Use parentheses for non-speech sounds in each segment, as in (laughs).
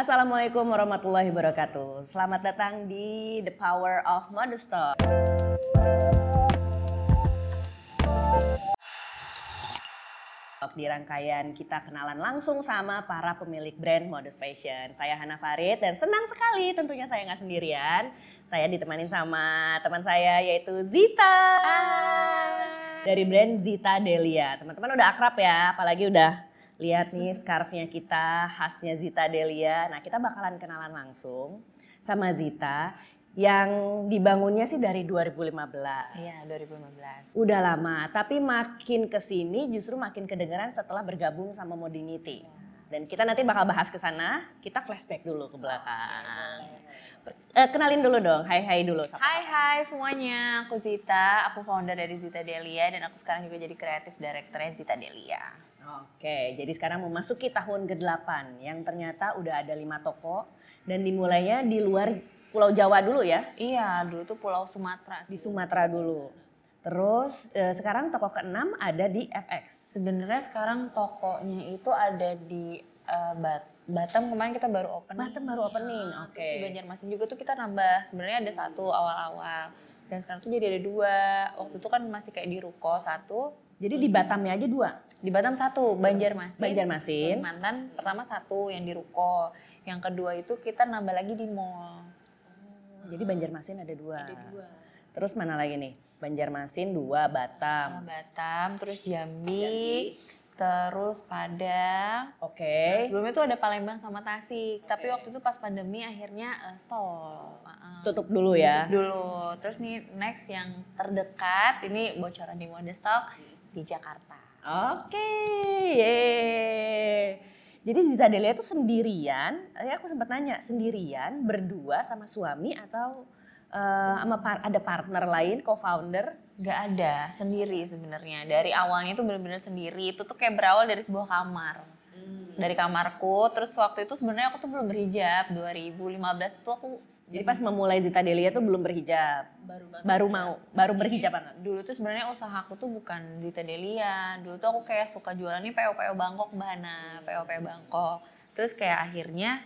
Assalamualaikum warahmatullahi wabarakatuh. Selamat datang di The Power of Mode Store. Di rangkaian kita kenalan langsung sama para pemilik brand Modest Fashion. Saya Hana Farid dan senang sekali tentunya saya nggak sendirian. Saya ditemanin sama teman saya yaitu Zita. Dari brand Zita Delia. Teman-teman udah akrab ya, apalagi udah lihat nih scarfnya kita khasnya Zita Delia. Nah kita bakalan kenalan langsung sama Zita yang dibangunnya sih dari 2015. Iya, 2015. Udah lama, tapi makin ke sini justru makin kedengeran setelah bergabung sama Modinity. Dan kita nanti bakal bahas ke sana, kita flashback dulu ke belakang. Eh, kenalin dulu dong, hai hai dulu. Sapa. Hai hai semuanya, aku Zita, aku founder dari Zita Delia dan aku sekarang juga jadi kreatif directornya Zita Delia. Oke, jadi sekarang memasuki tahun ke-8 yang ternyata udah ada lima toko dan dimulainya di luar Pulau Jawa dulu ya, Iya, dulu tuh Pulau Sumatera. di Sumatera dulu. Terus eh, sekarang toko ke-6 ada di FX. Sebenarnya sekarang tokonya itu ada di eh, Bat- Batam kemarin kita baru opening. Batam baru opening, Iya, oke. Terus di Banjarmasin juga tuh kita nambah. Sebenarnya ada satu awal-awal. Dan sekarang tuh jadi ada dua. Waktu itu kan masih kayak di Ruko satu, Jadi di Batamnya aja dua, di Batam satu, Banjarmasin. Banjarmasin. Kalimantan pertama satu yang di Ruko. Yang kedua itu kita nambah lagi di mall. Jadi Banjarmasin ada dua. Ada dua. Terus mana lagi nih? Banjarmasin dua, Batam. Batam, terus Jambi, terus Padang. Oke. Sebelumnya tuh ada Palembang sama Tasik. Tapi waktu itu pas pandemi akhirnya eh, stop. Heeh. Tutup dulu ya. Dulu. Terus nih next yang terdekat ini bocoran di Modestalk di Jakarta. Oke, yeay. Jadi Zita Delia itu sendirian, ya aku sempat nanya, sendirian, berdua sama suami atau eh, sama par- ada partner lain, co-founder? Gak ada, sendiri sebenarnya. Dari awalnya itu bener-bener sendiri. Itu tuh kayak berawal dari sebuah kamar. Dari kamarku, terus waktu itu sebenarnya aku tuh belum berhijab. 2015 tuh aku Jadi pas memulai Zita Delia tuh belum berhijab, baru banget. baru mau, baru berhijab banget. Dulu tuh sebenarnya usahaku tuh bukan Zita Delia. Dulu tuh aku kayak suka jualan nih PO-PO Bangkok Bana, PO-PO Bangkok. Terus kayak akhirnya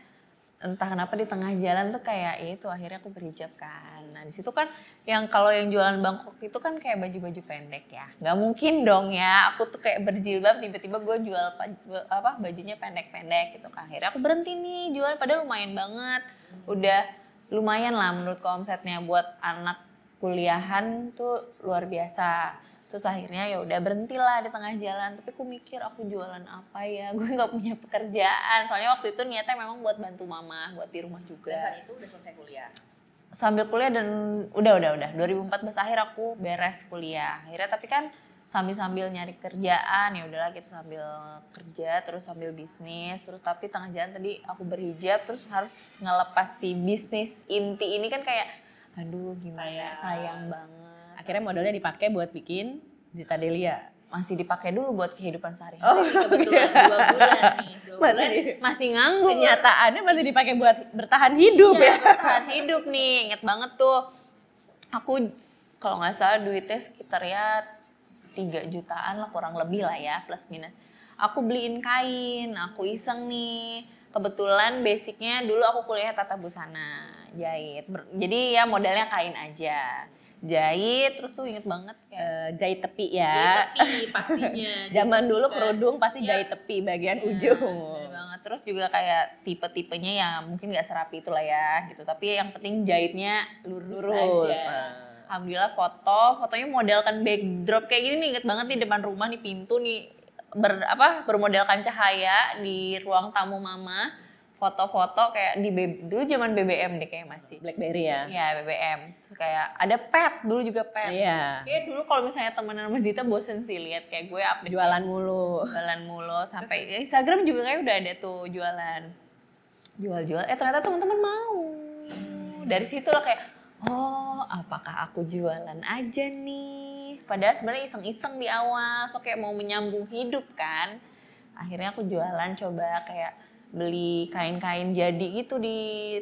entah kenapa di tengah jalan tuh kayak ya itu akhirnya aku berhijab kan. Nah di situ kan yang kalau yang jualan Bangkok itu kan kayak baju-baju pendek ya. Nggak mungkin dong ya. Aku tuh kayak berjilbab tiba-tiba gue jual pa- apa bajunya pendek-pendek gitu kan. Akhirnya aku berhenti nih jualan padahal lumayan banget. Udah lumayan lah menurutku omsetnya buat anak kuliahan tuh luar biasa. Terus akhirnya ya udah berhentilah di tengah jalan. Tapi aku mikir aku jualan apa ya? (laughs) Gue nggak punya pekerjaan. Soalnya waktu itu niatnya memang buat bantu mama, buat di rumah juga. itu udah selesai kuliah. Sambil kuliah dan udah udah udah 2014 akhir aku beres kuliah. Akhirnya tapi kan sambil-sambil nyari kerjaan ya udahlah kita sambil kerja terus sambil bisnis terus tapi tengah jalan tadi aku berhijab terus harus ngelepas si bisnis inti ini kan kayak aduh gimana Sayang. sayang banget Akhirnya modalnya dipakai buat bikin Zita Delia. masih dipakai dulu buat kehidupan sehari-hari Oh, kebetulan dua bulan nih dua (laughs) Masih bulan di- masih nganggur Kenyataannya masih dipakai buat bertahan hidup iya, ya. bertahan hidup nih inget banget tuh aku kalau nggak salah duitnya sekitar ya 3 jutaan lah kurang lebih lah ya plus minus aku beliin kain aku iseng nih kebetulan basicnya dulu aku kuliah tata busana jahit jadi ya modalnya kain aja jahit terus tuh inget banget kayak Eh, jahit tepi jahit ya. tepi pastinya (laughs) Zaman Jahit dulu kan. kerudung pasti Iya. jahit tepi bagian Iya, ujung. bener banget. Terus juga kayak tipe-tipenya ya mungkin nggak serapi itulah ya gitu. Tapi yang penting jahitnya lurus, Lurus. aja. ah. Alhamdulillah foto, fotonya modelkan backdrop kayak gini nih inget banget nih depan rumah nih pintu nih ber apa bermodelkan cahaya di ruang tamu mama. Foto-foto kayak di BB, dulu zaman BBM deh kayak masih. Blackberry ya. Iya BBM. Terus kayak ada pet dulu juga pet. Iya. Kayak dulu kalau misalnya temenan sama Zita bosen sih lihat kayak gue update Jualan mulu. jualan mulu sampai Instagram juga kayak udah ada tuh jualan jual-jual eh ternyata teman-teman mau dari situ lah kayak oh apakah aku jualan aja nih padahal sebenarnya iseng-iseng di awal so kayak mau menyambung hidup kan akhirnya aku jualan coba kayak beli kain-kain jadi gitu di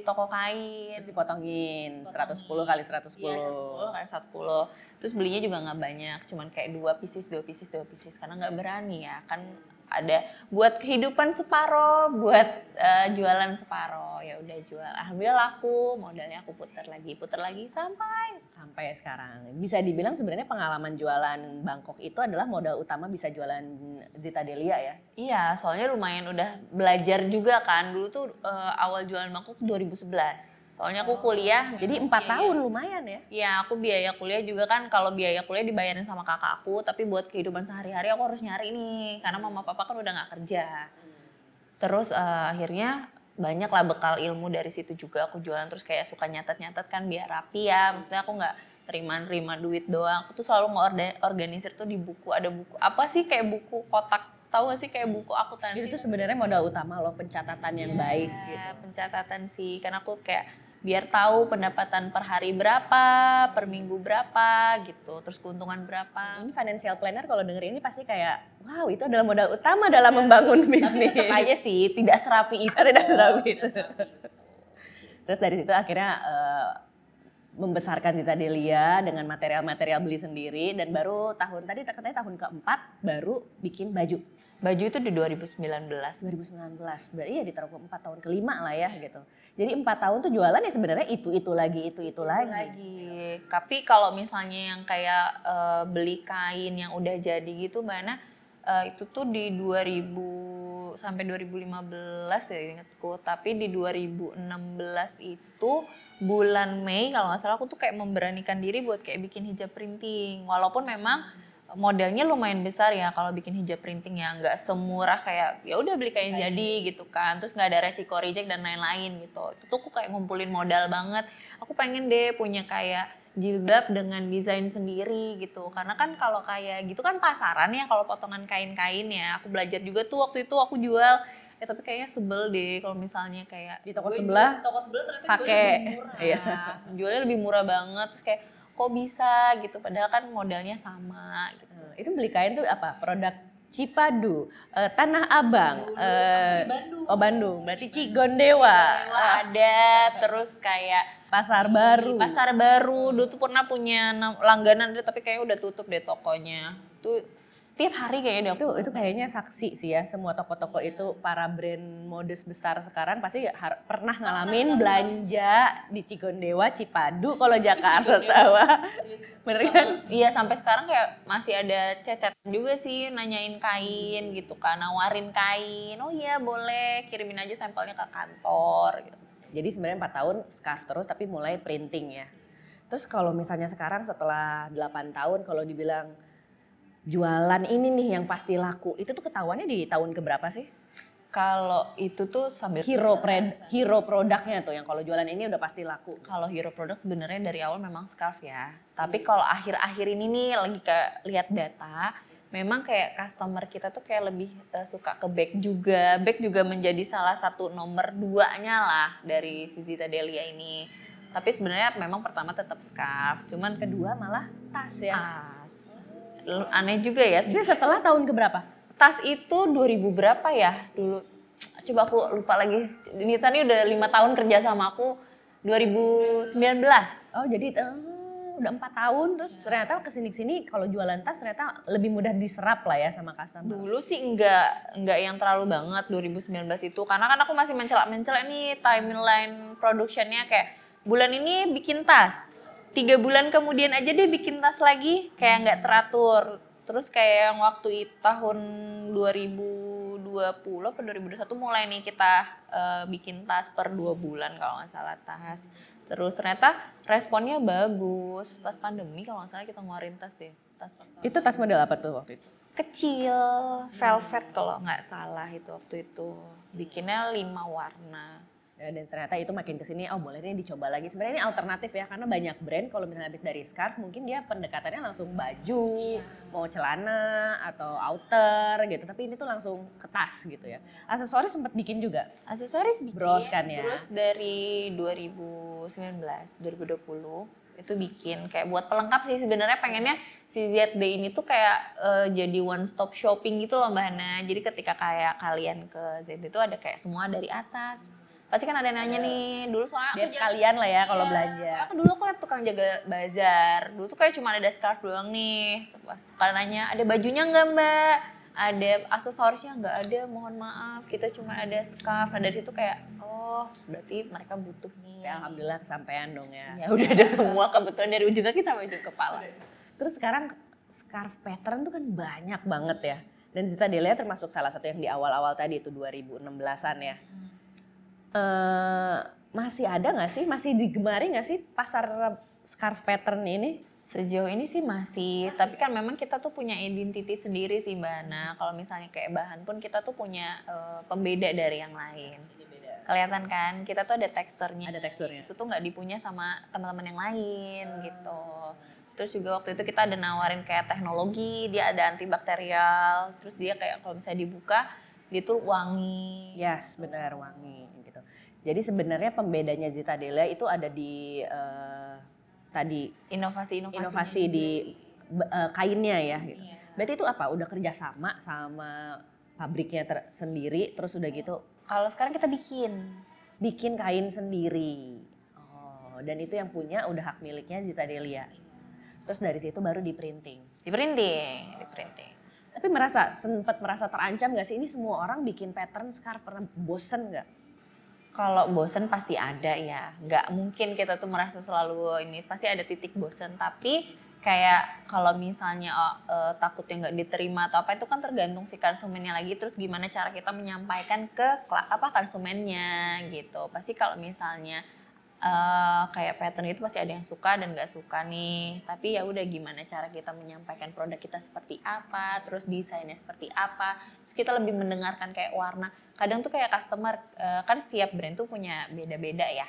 toko kain Terus dipotongin 110 kali 110. Iya, 110 kali 110. Terus belinya juga nggak banyak, cuman kayak dua pieces, dua pieces, dua pieces. Karena nggak berani ya, kan ada buat kehidupan separoh buat eh, jualan separoh ya udah jual. Alhamdulillah laku. Modalnya aku putar lagi putar lagi sampai Sampai sekarang. Bisa dibilang sebenarnya pengalaman jualan Bangkok itu adalah modal utama bisa jualan Zita Delia ya. iya soalnya lumayan udah belajar juga kan. Dulu tuh eh, awal jualan bangkok tuh 2011 soalnya aku kuliah Jadi empat Iya, tahun lumayan ya. Iya, aku biaya kuliah juga kan kalau biaya kuliah dibayarin sama kakak aku, tapi buat kehidupan sehari-hari aku harus nyari nih karena mama papa kan udah nggak kerja. Terus eh, akhirnya banyak lah bekal ilmu dari situ juga aku jualan terus kayak suka nyatet-nyatet kan biar rapi ya. Maksudnya aku nggak terima-terima duit doang. Aku tuh selalu ngorganisir tuh di buku. Ada buku apa sih kayak buku kotak tahu gak sih kayak buku akuntansi Itu sebenarnya modal utama loh pencatatan yang baik gitu. Iya, pencatatan sih karena aku kayak biar tahu pendapatan per hari berapa, per minggu berapa gitu, terus keuntungan berapa. Ini financial planner kalau denger ini pasti kayak, wow itu adalah modal utama dalam membangun bisnis. Tetap aja sih tidak serapi itu. Tidak serapi itu. Tidak serapi itu. Terus dari situ akhirnya eh, membesarkan Zita Delia dengan material-material beli sendiri dan baru tahun tadi katanya tahun keempat baru bikin baju. Baju itu di 2019. 2019 berarti ya ditaruh ke empat tahun kelima lah ya gitu. Jadi empat tahun tuh jualan ya sebenarnya itu itu lagi itu itu, lagi. lagi. Tapi kalau misalnya yang kayak eh, beli kain yang udah jadi gitu, mana eh, itu tuh di 2000 sampai 2015 ya ingatku. Tapi di 2016 itu bulan Mei kalau nggak salah aku tuh kayak memberanikan diri buat kayak bikin hijab printing. Walaupun memang modelnya lumayan besar ya kalau bikin hijab printing ya. Nggak semurah kayak ya udah beli kain jadi gitu kan. Terus nggak ada resiko reject dan lain-lain gitu. Itu tuh aku kayak ngumpulin modal banget. Aku pengen deh punya kayak jilbab dengan desain sendiri gitu. Karena kan kalau kayak gitu kan pasaran ya kalau potongan kain-kain ya. Aku belajar juga tuh waktu itu aku jual. Ya tapi kayaknya sebel deh kalau misalnya kayak Di toko sebelah? toko sebelah ternyata pakai. jualnya lebih murah. Iya. jualnya lebih murah banget. Terus kayak kok bisa gitu padahal kan modalnya sama gitu. Nah, itu beli kain tuh apa? Produk Cipadu, eh, Tanah Abang, eh, Bandung? oh Bandung, berarti Cigondewa, Wah, ada. Terus kayak Pasar Baru. pasar baru. Dulu tuh pernah punya langganan deh, tapi kayaknya udah tutup deh tokonya. Tuh setiap hari kayaknya itu itu kayaknya saksi sih ya semua toko-toko itu para brand modus besar sekarang pasti har- pernah ngalamin belanja di Cigondewa, Cipadu kalau Jakarta tahu. Bener kan? Iya sampai sekarang kayak masih ada cecet juga sih nanyain kain gitu kan, nawarin kain. Oh iya boleh kirimin aja sampelnya ke kantor gitu. Jadi sebenarnya 4 tahun scarf terus tapi mulai printing ya. Terus kalau misalnya sekarang setelah 8 tahun kalau dibilang jualan ini nih yang pasti laku, itu tuh ketahuannya di tahun keberapa sih? Kalau itu tuh sambil Hero pred, hero produknya tuh yang kalau jualan ini udah pasti laku. kalau hero product sebenarnya dari awal memang scarf ya. Tapi kalau akhir-akhir ini nih lagi ke lihat data, memang kayak customer kita tuh kayak lebih eh, suka ke bag juga. Bag juga menjadi salah satu nomor duanya lah dari si Zita Delia ini. Tapi sebenarnya memang pertama tetap scarf, cuman Kedua malah tas ya. tas. Aneh juga ya. Ini setelah tahun keberapa? Tas itu 2000 berapa ya dulu? Coba aku lupa lagi. Nita nih udah lima tahun kerja sama aku 2019. Oh jadi eh, udah empat tahun terus ternyata ke sini sini kalau jualan tas ternyata lebih mudah diserap lah ya sama customer. Dulu sih enggak enggak yang terlalu banget 2019 itu karena kan aku masih mencelak-mencelak nih timeline productionnya kayak bulan ini bikin tas. Tiga bulan kemudian aja dia bikin tas lagi kayak nggak teratur. Terus kayak yang waktu itu tahun 2020 apa 2021 mulai nih kita eh, bikin tas per dua bulan kalau nggak salah tas. Terus ternyata responnya bagus. Pas pandemi kalau nggak salah kita ngeluarin tas deh. Tas Itu tas model apa tuh waktu itu? kecil velvet kalau nggak salah itu waktu itu bikinnya lima warna dan ternyata itu makin ke sini, oh boleh nih dicoba lagi. Sebenarnya ini alternatif ya, karena banyak brand kalau misalnya habis dari scarf, mungkin dia pendekatannya langsung baju, mau celana atau outer gitu. Tapi ini tuh langsung ke tas gitu ya. Aksesoris sempat bikin juga. aksesoris bikin Bros kan ya? terus dari 2019 2020 itu bikin kayak buat pelengkap sih sebenarnya pengennya si ZD ini tuh kayak eh, jadi one stop shopping gitu loh Mbak Hana jadi ketika kayak kalian ke ZD itu ada kayak semua dari atas pasti kan ada yang nanya nih dulu soalnya Biar sekalian lah ya kalau Iya, belanja. Soalnya aku dulu aku kan tukang jaga bazar. Dulu tuh kayak cuma ada scarf doang nih. Pas kalian nanya, ada bajunya nggak mbak? ada aksesorisnya nggak ada mohon maaf kita cuma ada scarf nah dari situ kayak oh berarti mereka butuh nih Ya, alhamdulillah kesampaian dong ya. ya udah ada semua kebetulan dari ujung kaki sampai ujung kepala Terus sekarang scarf pattern tuh kan banyak banget ya. Dan Zita Delia termasuk salah satu yang di awal-awal tadi itu 2016-an ya. Eh, masih ada nggak sih? Masih digemari nggak sih pasar scarf pattern ini? Sejauh ini sih masih, tapi kan memang kita tuh punya identity sendiri sih Mbak Ana. Kalau misalnya kayak bahan pun kita tuh punya eh, pembeda dari yang lain. Kelihatan kan, kita tuh ada teksturnya. Ada teksturnya. Itu tuh nggak dipunya sama teman-teman yang lain gitu. Terus juga waktu itu kita ada nawarin kayak teknologi, dia ada antibakterial, terus dia kayak kalau misalnya dibuka, dia tuh wangi. Yes, benar wangi. Jadi sebenarnya pembedanya Zita Delia itu ada di eh, tadi Inovasi-inovasi. inovasi di eh, kainnya ya. Gitu. Iya. Berarti itu apa? Udah kerjasama sama pabriknya ter- sendiri, terus udah gitu Kalau sekarang kita bikin. bikin kain sendiri. Oh, dan itu yang punya udah hak miliknya Zita Delia. Terus dari situ baru di printing. Di printing, di printing. Tapi merasa sempat merasa terancam gak sih ini semua orang bikin pattern scarf pernah bosen nggak? Kalau bosen pasti ada ya, nggak mungkin kita tuh merasa selalu ini pasti ada titik bosen. Tapi kayak kalau misalnya oh, eh, takutnya nggak diterima atau apa itu kan tergantung si konsumennya lagi. Terus gimana cara kita menyampaikan ke apa konsumennya gitu. Pasti kalau misalnya eh, kayak pattern itu pasti ada yang suka dan nggak suka nih. Tapi ya udah gimana cara kita menyampaikan produk kita seperti apa, terus desainnya seperti apa. Terus kita lebih mendengarkan kayak warna. Kadang tuh kayak customer eh, kan setiap brand tuh punya beda-beda ya.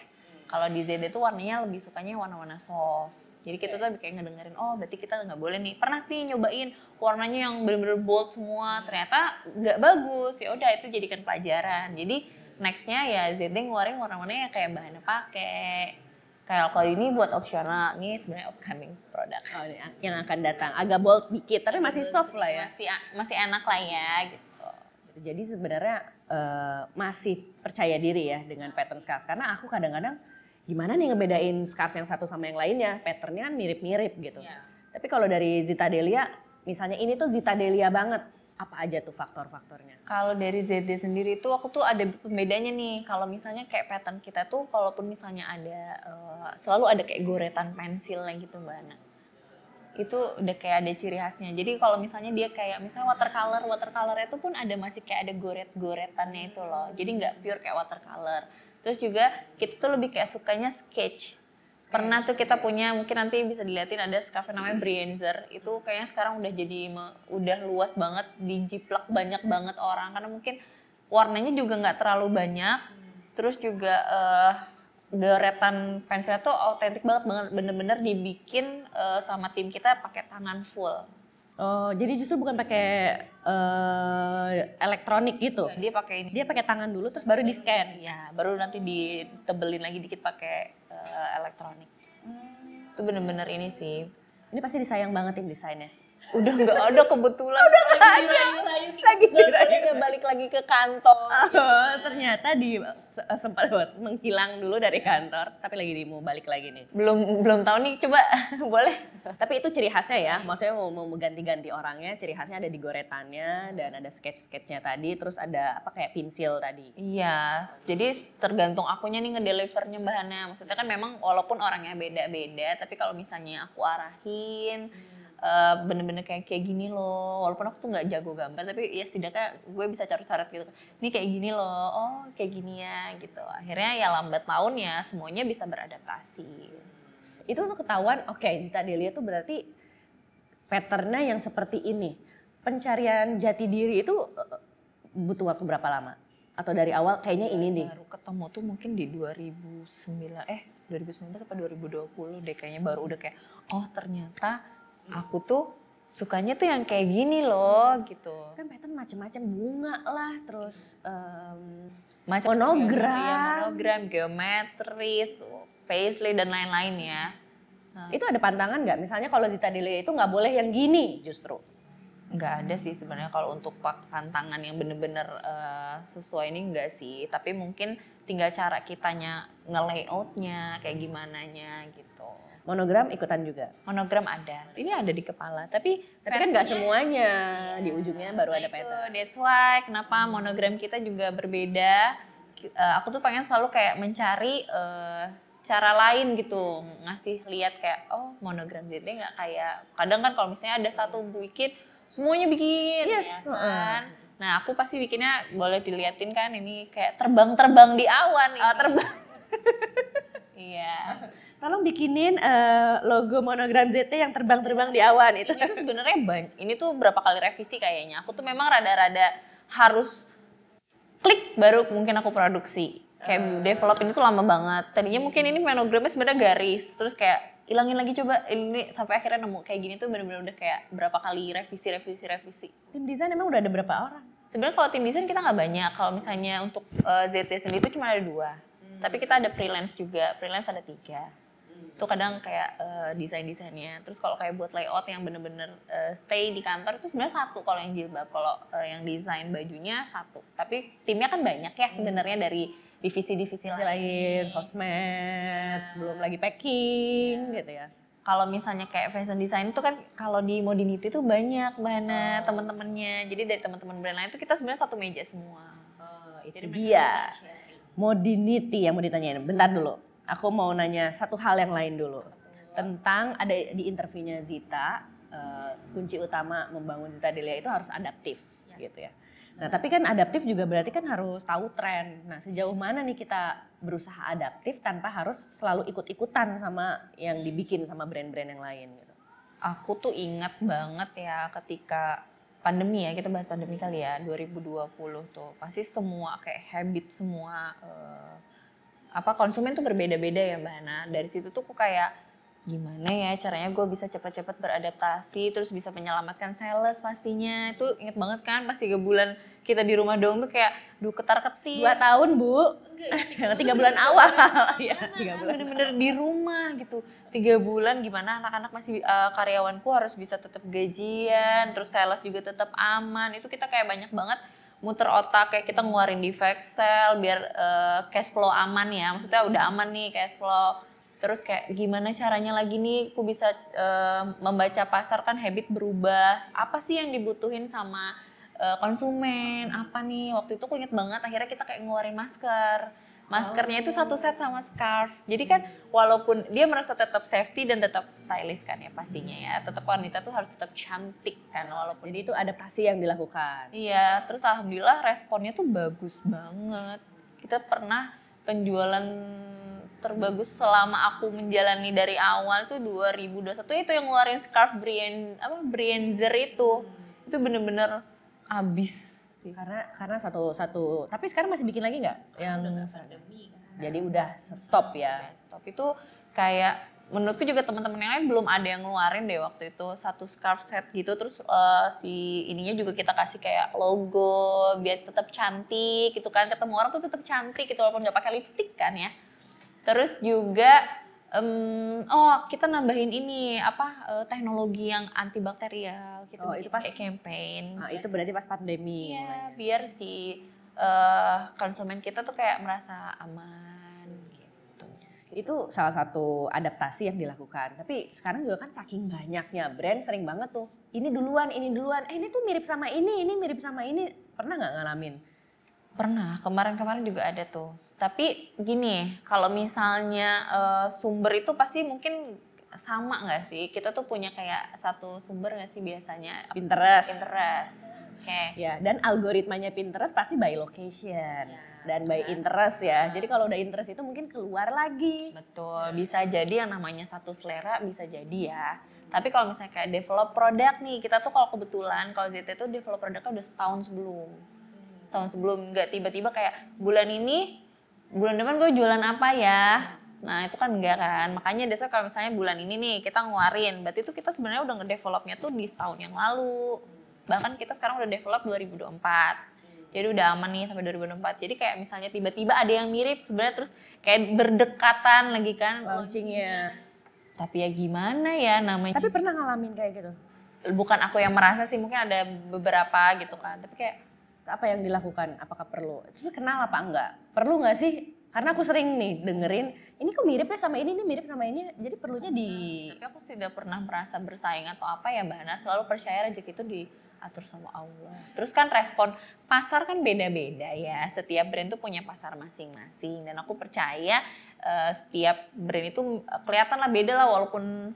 Kalau di ZD tuh warnanya lebih sukanya warna-warna soft. Jadi kita tuh kayak ngedengerin, oh berarti kita nggak boleh nih. Pernah nih nyobain warnanya yang bener-bener bold semua, ternyata nggak bagus. Ya udah itu jadikan pelajaran. Jadi nextnya ya ZD ngeluarin warna-warnanya yang kayak bahannya pakai. Kayak kalau ini buat opsional, ini sebenarnya upcoming product. Oh, yang akan datang agak bold dikit, tapi masih soft lah ya. Masih masih enak lah ya gitu. Jadi sebenarnya eh, masih percaya diri ya dengan pattern scarf. Karena aku kadang-kadang gimana nih ngebedain scarf yang satu sama yang lainnya, patternnya kan mirip-mirip gitu. Iya. Tapi kalau dari Zita Delia, misalnya ini tuh Zita Delia banget, apa aja tuh faktor-faktornya? Kalau dari ZD sendiri tuh aku tuh ada pembedanya nih. Kalau misalnya kayak pattern kita tuh kalaupun misalnya ada eh, selalu ada kayak goretan pensil yang gitu Mbak Ana. Itu udah kayak ada ciri khasnya. Jadi kalau misalnya dia kayak misalnya watercolor, watercolornya itu pun ada masih kayak ada goret-goretannya itu loh. Jadi nggak pure kayak watercolor. Terus juga kita tuh lebih kayak sukanya sketch. Pernah tuh kita punya, mungkin nanti bisa dilihatin ada scarf namanya Brienzer. Itu kayaknya sekarang udah jadi me- udah luas banget, dijiplak banyak banget orang karena mungkin warnanya juga nggak terlalu banyak. Terus juga eh, goretan pensilnya tuh autentik banget, banget bener-bener dibikin eh, sama tim kita pakai tangan full. Oh, jadi justru bukan pakai eh, elektronik gitu. Dia pakai ini. Dia pakai tangan dulu terus baru di scan. Ya, baru nanti ditebelin lagi dikit pakai eh, elektronik. Itu bener-bener ini sih. Ini pasti disayang banget tim desainnya. Udah nggak ada kebetulan. Udah nggak ada. Lagi dirayu. Balik lagi ke kantor. Oh, ternyata di se- sempat buat menghilang dulu dari kantor, tapi lagi di mau balik lagi nih. Belum belum tahu nih, coba (laughs) boleh. Tapi itu ciri khasnya ya, maksudnya mau, mau ganti-ganti orangnya, ciri khasnya ada di goretannya dan ada sketch-sketchnya tadi, terus ada apa kayak pensil tadi. Iya, jadi tergantung akunya nih ngedelivernya bahannya. Maksudnya kan memang walaupun orangnya beda-beda, tapi kalau misalnya aku arahin, eh, bener-bener kayak kayak gini loh. Walaupun aku tuh nggak jago gambar, tapi ya setidaknya gue bisa coret-coret gitu. Ini kayak gini loh, oh kayak gini ya gitu. Akhirnya ya lambat laun ya semuanya bisa beradaptasi. Itu untuk ketahuan, oke Zita Delia itu berarti patternnya yang seperti ini. Pencarian jati diri itu eh, butuh waktu berapa lama? Atau dari awal kayaknya ini nih. Baru ketemu tuh mungkin di 2009 eh 2019 apa 2020 deh kayaknya baru udah kayak oh ternyata aku tuh sukanya tuh yang kayak gini loh gitu. Kan pattern macam-macam bunga lah, terus em, Macam Monogram. Iya, monogram, geometris, paisley dan lain-lain ya. itu ada pantangan nggak? Misalnya kalau Zita Delia itu nggak boleh yang gini justru. Nggak ada sih sebenarnya kalau untuk pantangan yang bener-bener eh, sesuai ini enggak sih. Tapi mungkin tinggal cara kitanya nge-layoutnya kayak gimana nya gitu. Monogram ikutan juga. Monogram ada. Ini ada di kepala, tapi Tapi kan nggak semuanya di ujungnya baru Nah, ada itu, pattern. That's why kenapa monogram kita juga berbeda. Eh, aku tuh pengen selalu kayak mencari eh, cara lain gitu ngasih lihat kayak oh monogram ZD nggak kayak kadang kan kalau misalnya ada satu bikin semuanya bikin Yes, ya kan. Nah aku pasti bikinnya boleh diliatin kan ini kayak terbang-terbang di awan ini. Oh, terbang. Iya. (laughs) Tolong bikinin eh, logo monogram ZT yang terbang-terbang di awan itu. ini tuh sebenarnya banyak. Ini tuh berapa kali revisi kayaknya. Aku tuh memang rada-rada harus klik baru mungkin aku produksi. Kayak develop ini tuh lama banget. Tadinya mungkin ini monogramnya sebenarnya garis, terus kayak ilangin lagi coba ini sampai akhirnya nemu kayak gini tuh bener-bener udah kayak berapa kali revisi revisi revisi. Tim desain emang udah ada berapa orang? Sebenarnya kalau tim desain kita nggak banyak. Kalau misalnya untuk eh, ZT sendiri itu cuma ada dua. Tapi kita ada freelance juga. Freelance ada tiga. Itu kadang kayak eh, desain-desainnya. Terus kalau kayak buat layout yang bener-bener eh, stay di kantor itu sebenarnya satu kalau yang jilbab. Kalau eh, yang desain bajunya satu. Tapi timnya kan banyak ya sebenarnya dari divisi-divisi lain. lain, sosmed, belum lagi packing gitu ya. Kalau misalnya kayak fashion design itu kan kalau di Modinity tuh banyak banget teman-temannya. Jadi dari teman-teman brand lain itu kita sebenarnya satu meja semua. Oh, itu Jadi dia. Modinity yang mau ditanyain. Bentar dulu. Aku mau nanya satu hal yang lain dulu. Tentang ada di interviewnya Zita, eh, kunci utama membangun Zita Delia itu harus adaptif gitu ya. Nah tapi kan adaptif juga berarti kan harus tahu tren. Nah sejauh mana nih kita berusaha adaptif tanpa harus selalu ikut-ikutan sama yang dibikin sama brand-brand yang lain gitu. Aku tuh ingat banget ya ketika pandemi ya, kita bahas pandemi kali ya, 2020 tuh. Pasti semua kayak habit semua eh, apa konsumen tuh berbeda-beda ya Mbak Hana. Dari situ tuh aku kayak gimana ya caranya gue bisa cepat-cepat beradaptasi terus bisa menyelamatkan sales pastinya. Itu inget banget kan pas tiga bulan kita di rumah dong tuh kayak duh ketar-ketir. Dua tahun bu, (laughs) tiga bulan awal. ya, tiga kan (laughs) bulan. bener-bener di rumah gitu tiga bulan gimana anak-anak masih eh, karyawanku harus bisa tetap gajian terus sales juga tetap aman itu kita kayak banyak banget muter otak kayak kita ngeluarin di Excel biar eh, cash flow aman ya. Maksudnya udah aman nih cash flow. Terus kayak gimana caranya lagi nih aku bisa eh, membaca pasar kan habit berubah. Apa sih yang dibutuhin sama eh, konsumen? Apa nih? Waktu itu aku inget banget akhirnya kita kayak ngeluarin masker maskernya itu satu set sama scarf. Jadi kan walaupun dia merasa tetap safety dan tetap stylish kan ya pastinya ya. Tetap wanita tuh harus tetap cantik kan walaupun Jadi itu adaptasi yang dilakukan. Iya, terus alhamdulillah responnya tuh bagus banget. Kita pernah penjualan terbagus selama aku menjalani dari awal tuh 2021 itu yang ngeluarin scarf Brian apa Brienzer itu. Itu bener-bener abis. Karena karena satu satu. Tapi sekarang masih bikin lagi nggak? Yang jadi udah stop ya. Stop itu kayak menurutku juga teman-teman yang lain belum ada yang ngeluarin deh waktu itu satu scarf set gitu terus eh, si ininya juga kita kasih kayak logo biar tetap cantik gitu kan ketemu orang tuh tetap cantik gitu walaupun nggak pakai lipstick kan ya terus juga em, oh kita nambahin ini apa eh, teknologi yang antibakterial kita Oh, itu pas- kayak campaign Nah, itu berarti pas pandemi. Iya, mulainya. biar si eh, konsumen kita tuh kayak merasa aman gitu. Itu salah satu adaptasi yang dilakukan. Tapi sekarang juga kan saking banyaknya brand sering banget tuh. Ini duluan, ini duluan. Eh ini tuh mirip sama ini, ini mirip sama ini. Pernah nggak ngalamin? Pernah, kemarin-kemarin juga ada tuh. Tapi gini, kalau misalnya eh, sumber itu pasti mungkin sama nggak sih? Kita tuh punya kayak satu sumber nggak sih biasanya? Pinterest. Pinterest. Oke. Ya, dan algoritmanya Pinterest pasti by location Ya, dan by interest ya. Jadi kalau udah interest itu mungkin keluar lagi. Betul, bisa jadi yang namanya satu selera bisa jadi ya. Tapi kalau misalnya kayak develop produk nih, kita tuh kalau kebetulan kalau ZT tuh develop produknya udah setahun sebelum. Setahun sebelum, nggak tiba-tiba kayak bulan ini, bulan depan gue jualan apa ya? Nah itu kan enggak kan, makanya biasanya kalau misalnya bulan ini nih kita ngeluarin, berarti itu kita sebenarnya udah ngedevelopnya tuh di setahun yang lalu. Bahkan kita sekarang udah develop 2024. Jadi udah aman nih sampai 2024. Jadi kayak misalnya tiba-tiba ada yang mirip sebenarnya terus kayak berdekatan lagi kan Launchingnya. Tapi ya gimana ya namanya. Tapi pernah ngalamin kayak gitu? bukan aku yang merasa sih, mungkin ada beberapa gitu kan. Tapi kayak Apa yang dilakukan? Apakah perlu? Terus kenal apa enggak? Perlu nggak sih Karena aku sering nih dengerin, ini kok miripnya sama ini, ini mirip sama ini, jadi perlunya di Tapi aku tidak pernah merasa bersaing atau apa ya Mbak Hana, selalu percaya rezeki itu diatur sama Allah. Terus kan respon pasar kan beda-beda ya, setiap brand tuh punya pasar masing-masing dan aku percaya eh, setiap brand itu eh, kelihatan lah beda lah walaupun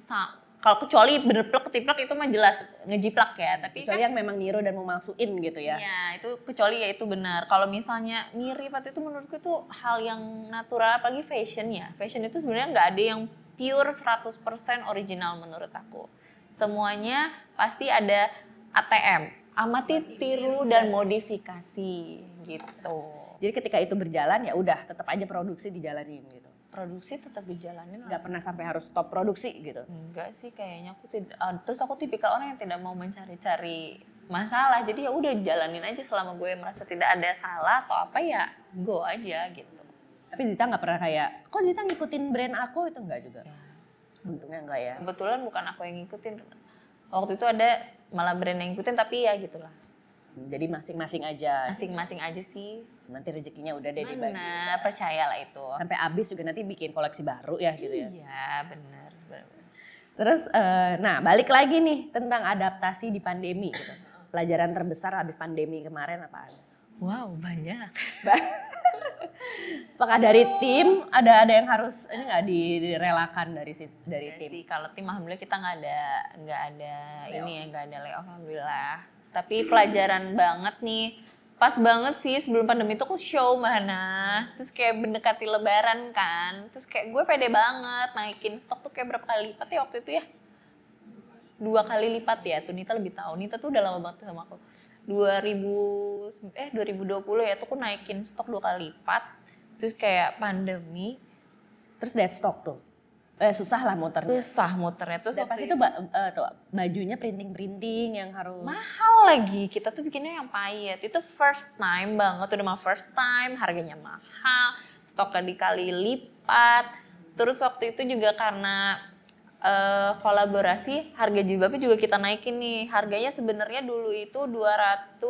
kalau kecuali bener plek ketiplek itu mah jelas ngejiplak ya, tapi kecuali kan yang memang niru dan memalsuin gitu ya. Iya, itu kecuali ya itu benar. Kalau misalnya mirip atau itu menurutku itu hal yang natural apalagi fashion ya. Fashion itu sebenarnya nggak ada yang pure 100% original menurut aku. Semuanya pasti ada ATM, amati tiru dan modifikasi gitu. Jadi ketika itu berjalan ya udah tetap aja produksi dijalanin gitu. Produksi tetap dijalanin Nggak pernah sampai harus stop produksi gitu. Enggak sih kayaknya aku tidak ah, terus aku tipikal orang yang tidak mau mencari-cari masalah jadi ya udah jalanin aja selama gue merasa tidak ada salah atau apa ya go aja gitu Tapi Zita nggak pernah kayak, kok Zita ngikutin brand aku itu enggak juga. Ya. Untungnya enggak ya. kebetulan bukan aku yang ngikutin waktu itu ada malah brand yang ngikutin tapi ya gitulah Jadi masing-masing aja. masing-masing aja sih Nanti rezekinya udah deh dibagi. mana percayalah itu Sampai habis juga nanti bikin koleksi baru ya gitu ya. iya bener. Terus, eh, nah balik lagi nih tentang adaptasi di pandemi gitu. Pelajaran terbesar habis pandemi kemarin apaan? wow banyak (laughs) Apakah dari tim ada ada yang harus ini nggak di- direlakan dari dari Iya tim? sih, kalau tim alhamdulillah kita nggak ada nggak ada ini ya nggak ada layoff alhamdulillah. Tapi pelajaran banget nih. Pas banget sih sebelum pandemi itu aku show mana. Terus kayak mendekati lebaran kan. Terus kayak gue pede banget naikin stok tuh kayak berapa kali lipat ya waktu itu ya? Dua kali lipat ya. Tuh Nita lebih tahu. Nita tuh udah lama banget sama aku. 2000 eh 2020 ya tuh aku naikin stok dua kali lipat. Terus kayak pandemi Terus dead stock tuh. Eh susah lah muternya. susah muternya. Terus Dan waktu pasti itu ba- eh, tuh, bajunya printing-printing yang harus mahal lagi. Kita tuh bikinnya yang payet itu first time banget. Udah mah first time. Harganya mahal. Stoknya dikali lipat. Terus waktu itu juga karena eh, kolaborasi harga jilbabnya juga kita naikin nih. Harganya sebenarnya dulu itu 200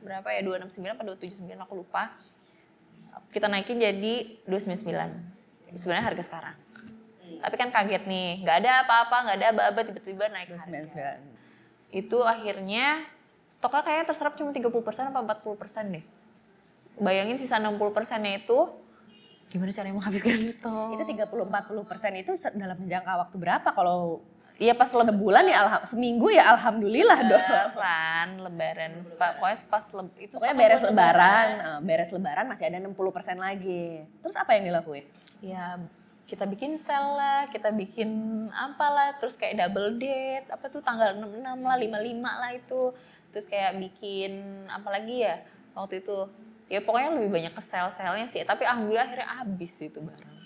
berapa ya? 269 atau 279 aku lupa. Kita naikin jadi 299 sebenarnya harga sekarang tapi kan kaget nih nggak ada apa-apa nggak ada aba-aba tiba-tiba naik harga 99. itu akhirnya stoknya kayaknya terserap cuma 30% apa 40% deh. Bayangin sisa 60 persennya itu gimana caranya menghabiskan (laughs) stok? Itu 30-40 persen itu se- dalam jangka waktu berapa? Kalau Iya pas lebaran, sebulan ya alham- seminggu ya alhamdulillah dong. lebaran, sepa- pokoknya pas leb- itu Pokoknya beres buat lebaran, eh, beres lebaran masih ada 60 persen lagi. Terus apa yang dilakuin? Ya kita bikin sel lah, kita bikin apalah, terus kayak double date, apa tuh tanggal 66 lah, 55 lah itu. Terus kayak bikin apa lagi ya waktu itu. Ya pokoknya lebih banyak ke sel-selnya sih, tapi alhamdulillah akhirnya habis itu barang.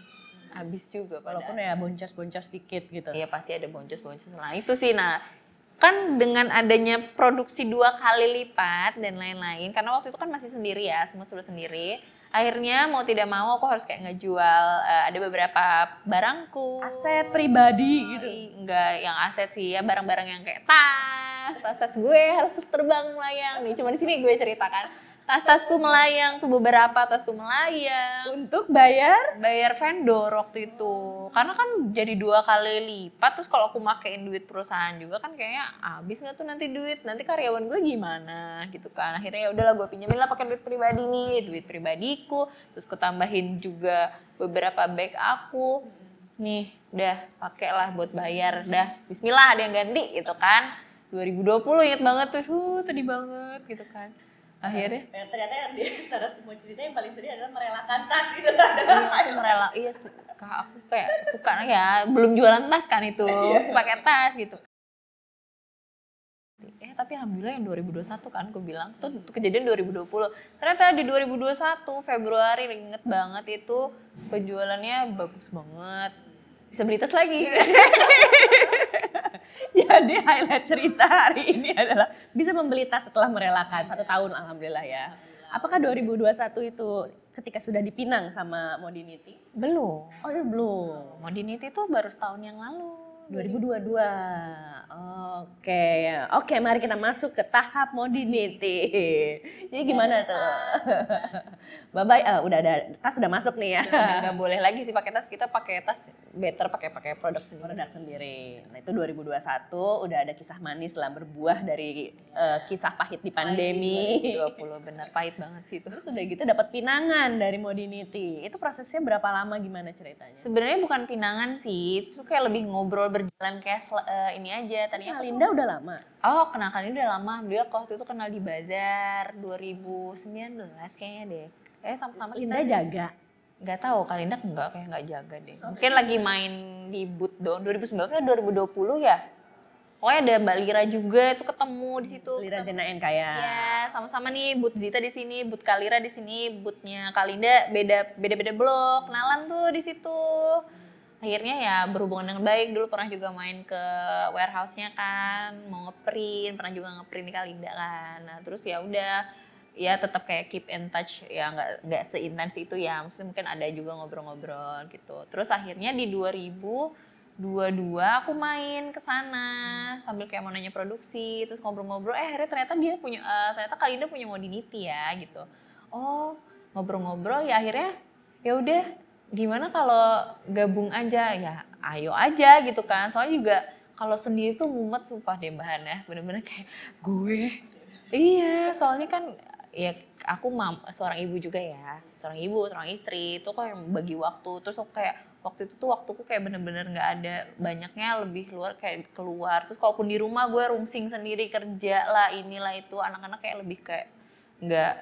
Habis juga Walaupun walaupun ya boncos-boncos dikit gitu. Iya pasti ada boncos-boncos. Nah itu sih, nah kan dengan adanya produksi dua kali lipat dan lain-lain, karena waktu itu kan masih sendiri ya, semua sudah sendiri. Akhirnya mau tidak mau aku harus kayak ngejual eh, ada beberapa barangku. Aset pribadi gitu. Ih, Enggak yang aset sih ya barang-barang yang kayak tas, tas-tas gue harus terbang melayang nih. Cuma di sini gue ceritakan. Tas-tasku melayang tuh beberapa tasku melayang. Untuk bayar? Bayar vendor waktu itu. Karena kan jadi dua kali lipat terus kalau aku makein duit perusahaan juga kan kayaknya habis nggak tuh nanti duit? Nanti karyawan gue gimana? Gitu kan. Akhirnya ya udahlah gue pinjemin lah pakai duit pribadi nih duit pribadiku. Terus ketambahin juga beberapa bag aku. Nih udah pakai lah buat bayar. Dah Bismillah ada yang ganti gitu kan. 2020 inget banget tuh. Huh, sedih banget gitu kan akhirnya? Eh, ternyata yang di antara semua cerita yang paling sedih adalah merelakan tas gitu. (laughs) iya aku merela iya suka aku kayak suka ya belum jualan tas kan itu masih pakai tas gitu. Eh tapi alhamdulillah yang 2021 kan aku bilang tuh, tuh kejadian 2020 ternyata di 2021 Februari inget banget itu penjualannya bagus banget. Bisa beli tas lagi (laughs) Jadi highlight cerita hari ini adalah bisa membeli tas setelah merelakan satu tahun alhamdulillah ya. Apakah 2021 itu ketika sudah dipinang sama Modinity? belum Oh iya belum. Modinity itu baru setahun yang lalu 2022. Oke, oke mari kita masuk ke tahap modernity. Jadi gimana tuh? (laughs) Babai, eh, udah ada tas sudah masuk nih ya. Udah nggak boleh lagi sih pakai tas, kita pakai tas better pakai pakai produk sendiri. Produk sendiri. Nah itu 2021 udah ada kisah manis lah berbuah dari eh, kisah pahit di pandemi. 2020 bener pahit banget sih itu. Terus udah gitu dapat pinangan dari modernity. Itu prosesnya berapa lama gimana ceritanya? Sebenarnya bukan pinangan sih, itu kayak lebih ngobrol berjalan kayak sel- eh, ini aja. Tadinya tuh- Linda udah lama. Oh, kenal kalian udah lama. Dia waktu itu kenal di Bazar 2019 kayaknya deh. Eh sama-sama Linda kita jaga. nggak tahu Kalinda enggak kayak nggak jaga deh. Mungkin lagi main di boot doang 2019 kan 2020 ya. Pokoknya ada Mbak Lira juga itu ketemu di situ. Lira Jenaen kaya. Ya, sama-sama nih boot Zita di sini, boot Kalira di sini, bootnya Kalinda beda beda-beda blok. Kenalan tuh di situ. Akhirnya ya berhubungan dengan baik. Dulu pernah juga main ke warehouse-nya kan, mau ngeprint, pernah juga ngeprint di Kalinda kan. Nah, terus ya udah ya tetap kayak keep in touch ya nggak nggak seintens itu ya maksudnya mungkin ada juga ngobrol-ngobrol gitu terus akhirnya di 2022 aku main ke sana sambil kayak mau nanya produksi terus ngobrol-ngobrol eh akhirnya ternyata dia punya eh, ternyata Kalinda punya modinity ya gitu oh ngobrol-ngobrol ya akhirnya ya udah gimana kalau gabung aja? Ya ayo aja gitu kan. Soalnya juga kalau sendiri tuh mumet sumpah deh bahan ya bener-bener kayak gue? Iya soalnya kan ya aku mam seorang ibu juga ya. Seorang ibu seorang istri itu kok yang bagi waktu. Terus aku kayak waktu itu tuh waktuku kayak bener-bener nggak ada banyaknya lebih keluar kayak keluar. Terus kalaupun di rumah gue rungsing sendiri kerja lah inilah itu. Anak-anak kayak lebih kayak nggak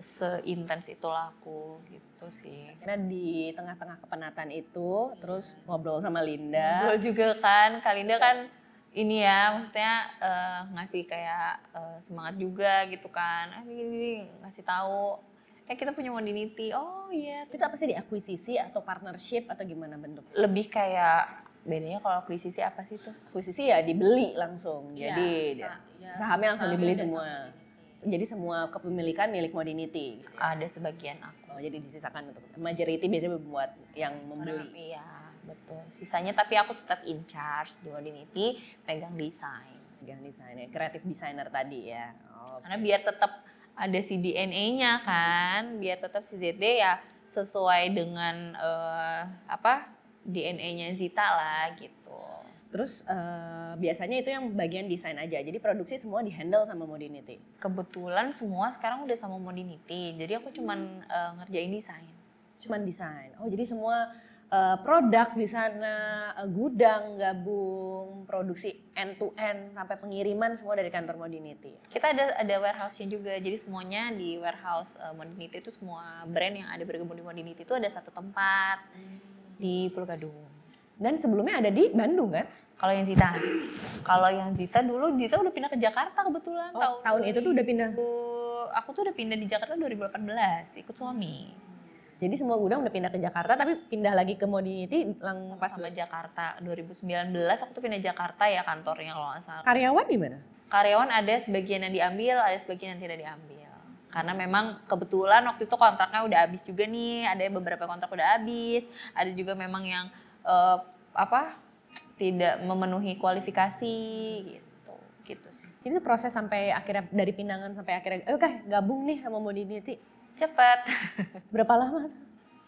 seintens itulah aku gitu sih Karena di tengah-tengah kepenatan itu, terus ngobrol sama Linda. Ngobrol juga kan, Kalinda kan ini ya, maksudnya eh, ngasih kayak eh, semangat juga gitu kan. Ah, gini, gini, ngasih tahu. Eh kita punya modernity. Oh iya. Itu apa sih di akuisisi atau partnership atau gimana bentuk? Lebih kayak bedanya kalau akuisisi apa sih tuh? Akuisisi ya dibeli langsung. Iya, Jadi sa- iya, sahamnya langsung dibeli sahamnya semua. Jadi semua kepemilikan milik modernity. gitu. Ada sebagian aku. Oh, jadi disisakan untuk majority biasanya membuat yang membeli. Iya, betul. Sisanya tapi aku tetap in charge di modernity, pegang desain. Yang desainnya, kreatif designer tadi ya. Oh, Karena biar tetap ada si DNA-nya kan, biar tetap si ZD ya sesuai dengan eh, apa DNA-nya Zita lah gitu. Terus eh, biasanya itu yang bagian desain aja. Jadi produksi semua dihandle sama modernity. Kebetulan semua sekarang udah sama Modinity, jadi aku cuman eh, ngerjain desain. Cuman desain. Oh, jadi semua eh, produk di sana, eh, gudang gabung, produksi end to end sampai pengiriman semua dari kantor modernity. Kita ada ada warehouse-nya juga, jadi semuanya di warehouse eh, Modinity itu semua brand yang ada bergabung di Modinity itu ada satu tempat di Pulau Gadung. Dan sebelumnya ada di Bandung kan? Kalau yang Zita, kalau yang Zita dulu Zita udah pindah ke Jakarta kebetulan Oh, tahun itu tuh udah pindah. 2000 Aku tuh udah pindah di Jakarta 2018 ikut suami. Jadi semua gudang udah pindah ke Jakarta tapi pindah lagi ke modernity lang pas Sama Jakarta 2019 aku tuh pindah Jakarta ya kantornya kalau nggak salah. karyawan di mana? Karyawan ada sebagian yang diambil, ada sebagian yang tidak diambil. Karena memang kebetulan waktu itu kontraknya udah habis juga nih, ada beberapa kontrak udah habis, ada juga memang yang eh, apa tidak memenuhi kualifikasi gitu, gitu sih. Ini proses sampai akhirnya dari pinangan sampai akhirnya, eh oke gabung nih sama modernity. Cepet. (laughs) Berapa lama? tuh?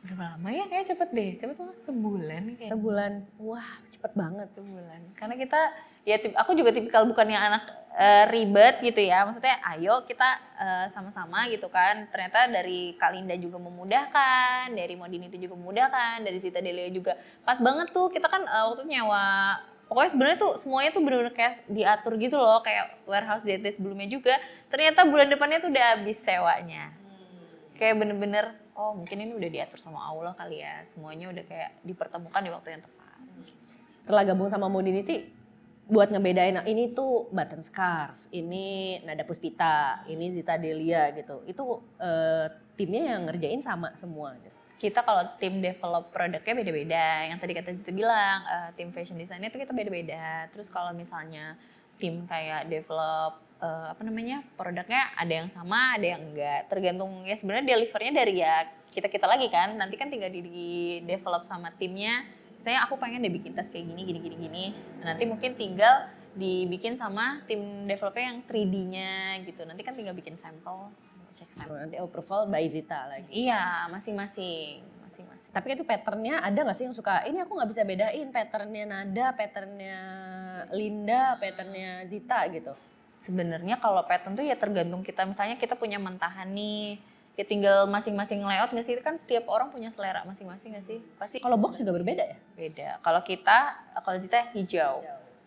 Berapa lama ya? Kayak cepet deh, cepet banget sebulan kayak. Sebulan. Wah cepet banget. sebulan. Karena kita ya tip- aku juga tipikal bukan yang anak eh, ribet gitu ya. Maksudnya ayo kita eh, sama-sama gitu kan. Ternyata dari Kalinda juga memudahkan, dari Modinity juga memudahkan, dari Zita Delia juga pas banget tuh kita kan eh, waktu nyewa Pokoknya sebenarnya tuh semuanya tuh bener-bener kayak diatur gitu loh, kayak warehouse ZT sebelumnya juga. Ternyata bulan depannya tuh udah habis sewanya. Kayak bener-bener, oh mungkin ini udah diatur sama Allah kali ya. Semuanya udah kayak dipertemukan di waktu yang tepat. Setelah gabung sama modernity, buat ngebedain nah, ini tuh button scarf, ini Nada Puspita, ini Zita Delia gitu. Itu eh, timnya yang ngerjain sama semua. Gitu. kita kalau tim develop produknya beda-beda. Yang tadi kata Zita bilang, eh, tim fashion design itu kita beda-beda. Terus kalau misalnya tim kayak develop eh, apa namanya produknya ada yang sama, ada yang enggak. Tergantung ya sebenarnya delivernya dari ya kita kita lagi kan. Nanti kan tinggal di develop sama timnya saya aku pengen deh bikin tas kayak gini gini gini gini. Nah, nanti mungkin tinggal dibikin sama tim developer yang 3D-nya gitu. Nanti kan tinggal bikin sampel cek sampel. Nanti approval by Zita lagi. iya masing-masing masing-masing. Tapi kan itu patternnya ada nggak sih yang suka, ini aku nggak bisa bedain patternnya Nada, patternnya Linda, patternnya Zita gitu. sebenarnya kalau pattern tuh ya tergantung kita. Misalnya kita punya mentahan nih ya tinggal masing-masing layout nggak sih? Kan setiap orang punya selera masing-masing nggak sih? Pasti Kalau box juga berbeda ya? beda. Kalau kita kalau Zita hijau.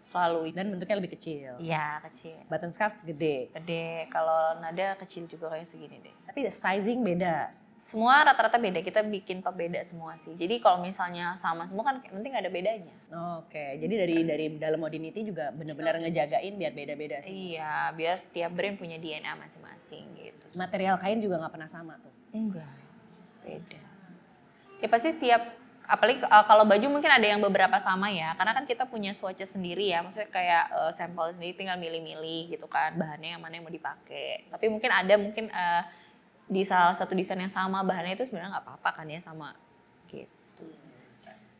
Selalu Dan bentuknya lebih kecil. iya kecil. Button scarf gede. gede. Kalau nada kecil juga kayak segini deh. Tapi sizing beda. semua rata-rata beda. Kita bikin pembeda semua sih. Jadi kalau misalnya sama semua kan nanti nggak ada bedanya. Oke, jadi dari dari dalam modernity juga benar-benar ngejagain biar beda-beda sih. iya. Biar setiap brand punya DNA masing-masing gitu. Material kain juga nggak pernah sama tuh. enggak. Beda. Ya pasti siap apalagi uh, kalau baju mungkin ada yang beberapa sama ya karena kan kita punya swatch sendiri ya maksudnya kayak uh, sampel sendiri tinggal milih-milih gitu kan bahannya yang mana yang mau dipakai. Tapi mungkin ada mungkin uh, di salah satu desain yang sama bahannya itu sebenarnya nggak apa-apa kan ya sama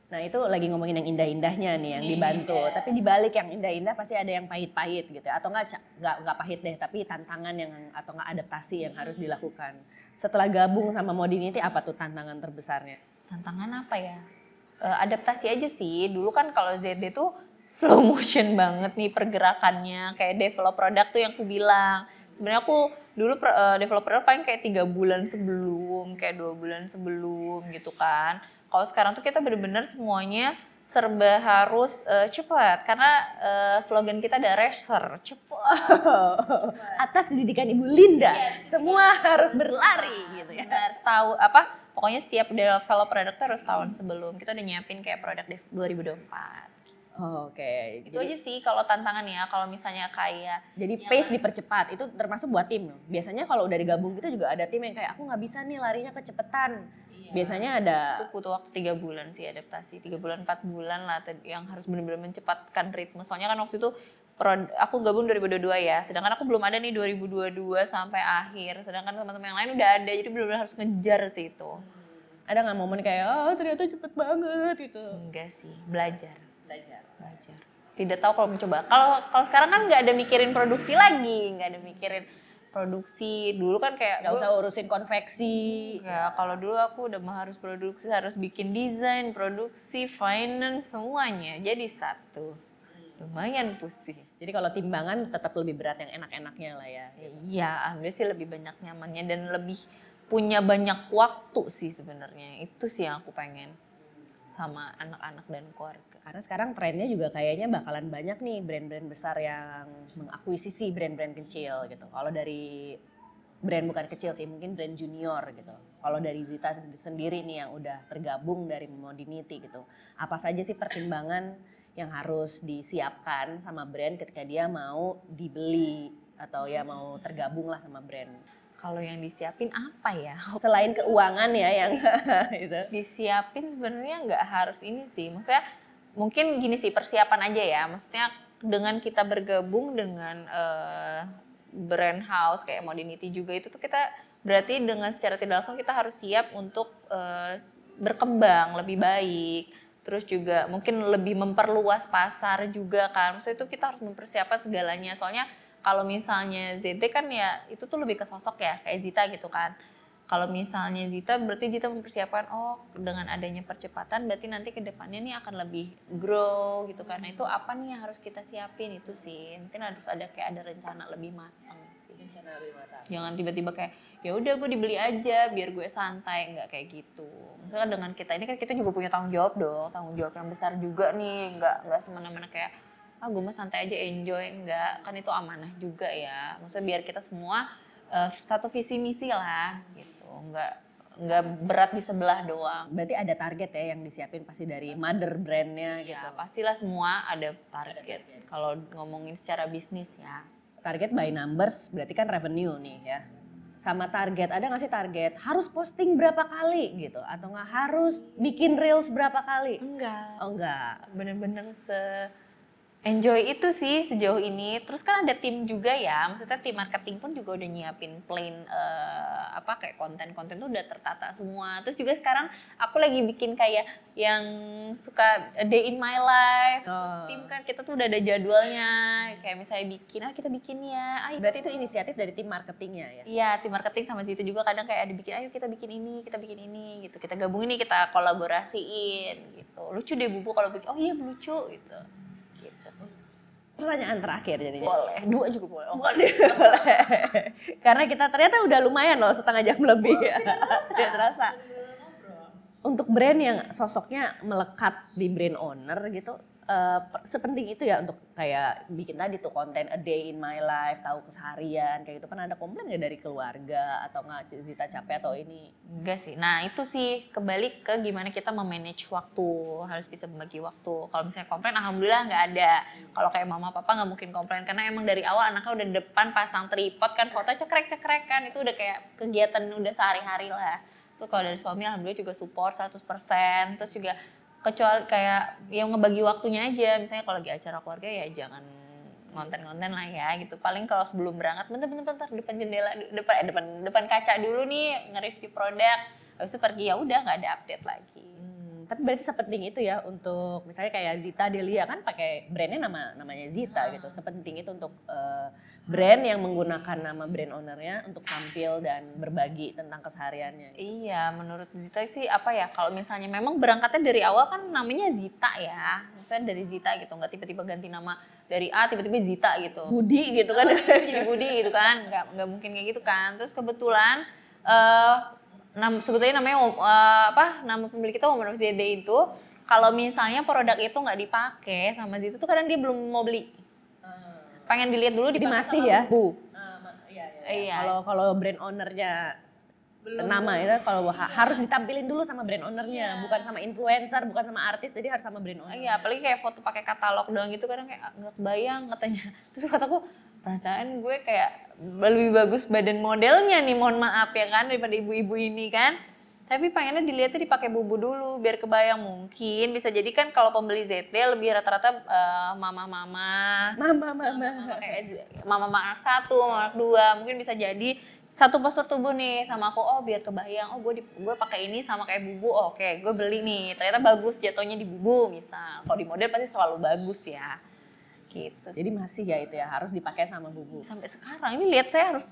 Nah itu lagi ngomongin yang indah-indahnya nih yang dibantu. Iya. Tapi di balik yang indah-indah pasti ada yang pahit-pahit gitu. ya. Atau nggak nggak nggak pahit deh, tapi tantangan yang atau nggak adaptasi yang harus dilakukan. Setelah gabung sama Modinity apa tuh tantangan terbesarnya? tantangan apa ya Eh, adaptasi aja sih dulu kan kalau ZD tuh slow motion banget nih pergerakannya kayak develop produk tuh yang aku bilang sebenarnya aku dulu per- eh, develop produk paling kayak tiga bulan sebelum kayak dua bulan sebelum gitu kan kalau sekarang tuh kita bener-bener semuanya serba harus uh, cepat. Karena uh, slogan kita ada racer cepat. (laughs) Atas didikan ibu Linda. Iya, Semua harus berlari gitu ya. Harus tahu apa pokoknya setiap developer produk tuh harus tahun sebelum. Kita udah nyiapin kayak produk 2024 Oh, Oke. Okay. Itu aja sih kalau tantangan ya, kalau misalnya kayak. Jadi ya pace dipercepat itu termasuk buat tim. Biasanya kalau udah digabung itu juga ada tim yang kayak aku nggak bisa nih larinya kecepetan. Iya. Biasanya ada. Itu butuh waktu tiga bulan sih adaptasi, tiga bulan empat bulan lah yang harus benar-benar mencepatkan ritme. Soalnya kan waktu itu aku gabung 2022 ya, sedangkan aku belum ada nih 2022 sampai akhir, sedangkan teman-teman yang lain udah ada, jadi belum harus ngejar sih itu. Ada nggak momen kayak, oh ternyata cepet banget gitu? Enggak sih, belajar. Belajar belajar tidak tahu kalau mencoba kalau kalau sekarang kan nggak ada mikirin produksi lagi nggak ada mikirin produksi dulu kan kayak Nggak usah urusin konveksi. Ya kalau dulu aku udah harus produksi, harus bikin desain, produksi, finance semuanya jadi satu. Lumayan pusing. Jadi kalau timbangan tetap lebih berat yang enak-enaknya lah ya. Iya, ambil sih lebih banyak nyamannya dan lebih punya banyak waktu sih sebenarnya. Itu sih yang aku pengen sama anak-anak dan keluarga. Karena sekarang trennya juga kayaknya bakalan banyak nih brand-brand besar yang mengakuisisi brand-brand kecil gitu. Kalau dari brand bukan kecil sih, mungkin brand junior gitu. Kalau dari Zita sendiri nih yang udah tergabung dari Modinity gitu. Apa saja sih pertimbangan yang harus disiapkan sama brand ketika dia mau dibeli atau ya mau tergabung lah sama brand. Kalau yang disiapin apa ya? (laughs) Selain keuangan ya yang (laughs) itu. Disiapin sebenarnya nggak harus ini sih. Maksudnya mungkin gini sih persiapan aja ya. Maksudnya dengan kita bergabung dengan eh, brand house kayak Modinity juga itu tuh kita berarti dengan secara tidak langsung kita harus siap untuk eh, berkembang lebih baik. Terus juga mungkin lebih memperluas pasar juga kan. Maksudnya itu kita harus mempersiapkan segalanya. Soalnya kalau misalnya ZT kan ya itu tuh lebih ke sosok ya kayak Zita gitu kan. Kalau misalnya Zita berarti Zita mempersiapkan oh dengan adanya percepatan berarti nanti ke depannya nih akan lebih grow gitu. Nah itu apa nih yang harus kita siapin itu sih. Mungkin harus ada kayak ada rencana lebih matang sih. Jangan tiba-tiba kayak ya udah gue dibeli aja biar gue santai nggak kayak gitu. Misalnya dengan kita ini kan kita juga punya tanggung jawab dong, tanggung jawab yang besar juga nih, nggak nggak semena-mena kayak ah gue mah santai aja enjoy enggak kan itu amanah juga ya. Maksudnya biar kita semua eh, satu visi misi lah gitu, nggak nggak berat di sebelah doang. Berarti ada target ya yang disiapin pasti dari mother brandnya gitu. Ya pastilah semua ada target. Kalau ngomongin secara bisnis ya. target by numbers berarti kan revenue nih ya. Sama target, ada nggak sih target? Harus posting berapa kali gitu? Atau nggak harus bikin reels berapa kali? Enggak. Oh enggak. bener-bener se enjoy itu sih sejauh ini. Terus kan ada tim juga ya, maksudnya tim marketing pun juga udah nyiapin plan eh, apa kayak konten-konten tuh udah tertata semua. Terus juga sekarang aku lagi bikin kayak yang suka a day in my life. Oh. Tim kan kita tuh udah ada jadwalnya. Kayak misalnya bikin, ah kita bikin ya. Ayo. Berarti itu inisiatif dari tim marketingnya ya? Iya, tim marketing sama Zito juga kadang kayak ada bikin, ayo kita bikin ini, kita bikin ini gitu. Kita gabungin nih, kita kolaborasiin gitu. Lucu deh Bubu kalau bikin, oh iya lucu gitu. Gitu sih. Pertanyaan terakhir jadinya. Boleh, dua juga boleh. Oh, Boleh. (laughs) Karena kita ternyata udah lumayan loh setengah jam lebih ya. (laughs) Tidak terasa. Untuk brand yang sosoknya melekat di brand owner gitu, per- sepenting itu ya untuk kayak bikin tadi tuh konten a day in my life, tahu keseharian kayak gitu. Pernah ada komplain nggak dari keluarga atau nggak Zita capek atau ini? Enggak sih. Nah itu sih kembali ke gimana kita memanage waktu. Harus bisa membagi waktu. Kalau misalnya komplain, alhamdulillah nggak ada. Kalau kayak mama papa nggak mungkin komplain. Karena emang dari awal anaknya udah depan pasang tripod kan foto cekrek-cekrek kan. Itu udah kayak kegiatan udah sehari-hari lah. So kalau dari suami alhamdulillah juga support 100%. Terus juga kecuali kayak yang ngebagi waktunya aja. Misalnya kalau lagi acara keluarga ya jangan konten-konten lah ya gitu. Paling kalau sebelum berangkat bentar-bentar bentar, depan jendela depan eh, depan depan kaca dulu nih nge-review produk. Habis itu pergi ya udah nggak ada update lagi. Hmm, tapi berarti sepenting itu ya untuk misalnya kayak Zita Delia kan pakai brandnya nama namanya Zita gitu. Sepenting itu untuk eh, brand yang menggunakan nama brand ownernya untuk tampil dan berbagi tentang kesehariannya. Iya, menurut Zita sih apa ya? Kalau misalnya memang berangkatnya dari awal kan namanya Zita ya, misalnya dari Zita gitu, nggak tiba-tiba ganti nama dari A tiba-tiba Zita gitu. Budi gitu kan. Tiba-tiba jadi Budi gitu kan, nggak nggak mungkin kayak gitu kan. Terus kebetulan eh nam, sebetulnya namanya eh, apa? Nama pemilik kita Woman of itu kalau misalnya produk itu nggak dipakai sama Zita tuh kadang dia belum mau beli. Pengen dilihat dulu Jadi dipakai masih ya? Bu. Iya, Iya. Kalau kalau brand ownernya nama itu kalau ha- harus ditampilin dulu sama brand ownernya, bukan sama influencer, bukan sama artis, jadi harus sama brand owner. Iya, apalagi kayak foto pakai katalog doang gitu kadang kayak "Ah, nggak kebayang katanya. (laughs) Terus kataku perasaan gue kayak lebih bagus badan modelnya nih, mohon maaf ya kan daripada ibu-ibu ini kan. Tapi pengennya dilihatnya dipakai bubu dulu biar kebayang. Mungkin bisa jadi kan kalau pembeli ZT lebih rata-rata eh, mama-mama. Mama, mama. mama kayak mama mama anak satu, mama anak dua, mungkin bisa jadi satu postur tubuh nih sama aku oh biar kebayang. Oh gue gue pakai ini sama kayak bubu oh, oke gue beli nih. Ternyata bagus jatuhnya di bubu misal. Kalau di model pasti selalu bagus ya. Gitu. Jadi masih ya itu ya harus dipakai sama bubu. sampai sekarang. Ini lihat saya harus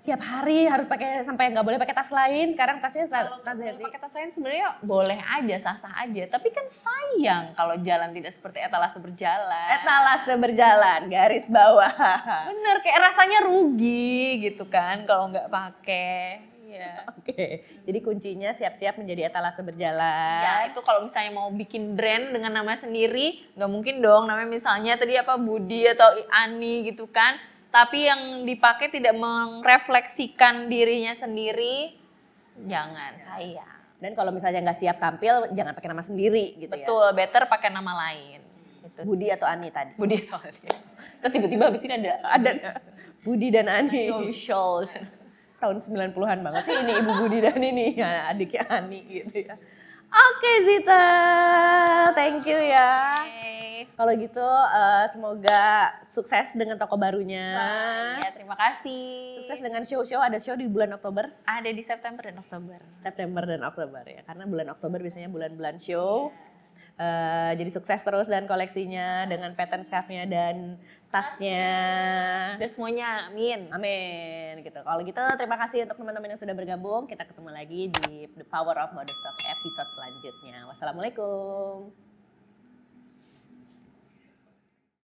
Tiap hari harus pakai sampai nggak boleh pakai tas lain. Sekarang tasnya kalau tas pakai tas lain sebenarnya boleh aja sah-sah aja tapi kan sayang kalau jalan tidak seperti etalase berjalan Etalase berjalan, garis bawah. (laughs) bener kayak rasanya rugi gitu kan kalau nggak pakai Iya. Oke, jadi kuncinya siap-siap menjadi etalase berjalan. Ya itu kalau misalnya mau bikin brand dengan nama sendiri, nggak mungkin dong namanya misalnya tadi apa Budi atau Ani gitu kan. Tapi yang dipakai tidak merefleksikan dirinya sendiri, jangan sayang. Dan kalau misalnya nggak siap tampil, jangan pakai nama sendiri gitu ya. Betul, better pakai nama lain. Gitu. Budi atau Ani tadi. Budi soalnya. Terus tiba-tiba habis ini ada Ada Budi dan Ani. official. Tahun 90-an banget sih ini Ibu Budi dan ini ya, adiknya Ani gitu ya. Oke Zita, thank you ya. Kalau gitu eh, semoga sukses dengan toko barunya. Ya, terima kasih. Sukses dengan show-show, ada show di bulan Oktober. Ada di September dan Oktober. September dan Oktober ya karena bulan Oktober biasanya bulan-bulan show Eh, jadi sukses terus dan koleksinya dengan pattern scarfnya dan tasnya Dan semuanya, amin. amin gitu. Kalau gitu terima kasih untuk teman-teman yang sudah bergabung. Kita ketemu lagi di The Power of Modest Talk episode selanjutnya. Wassalamualaikum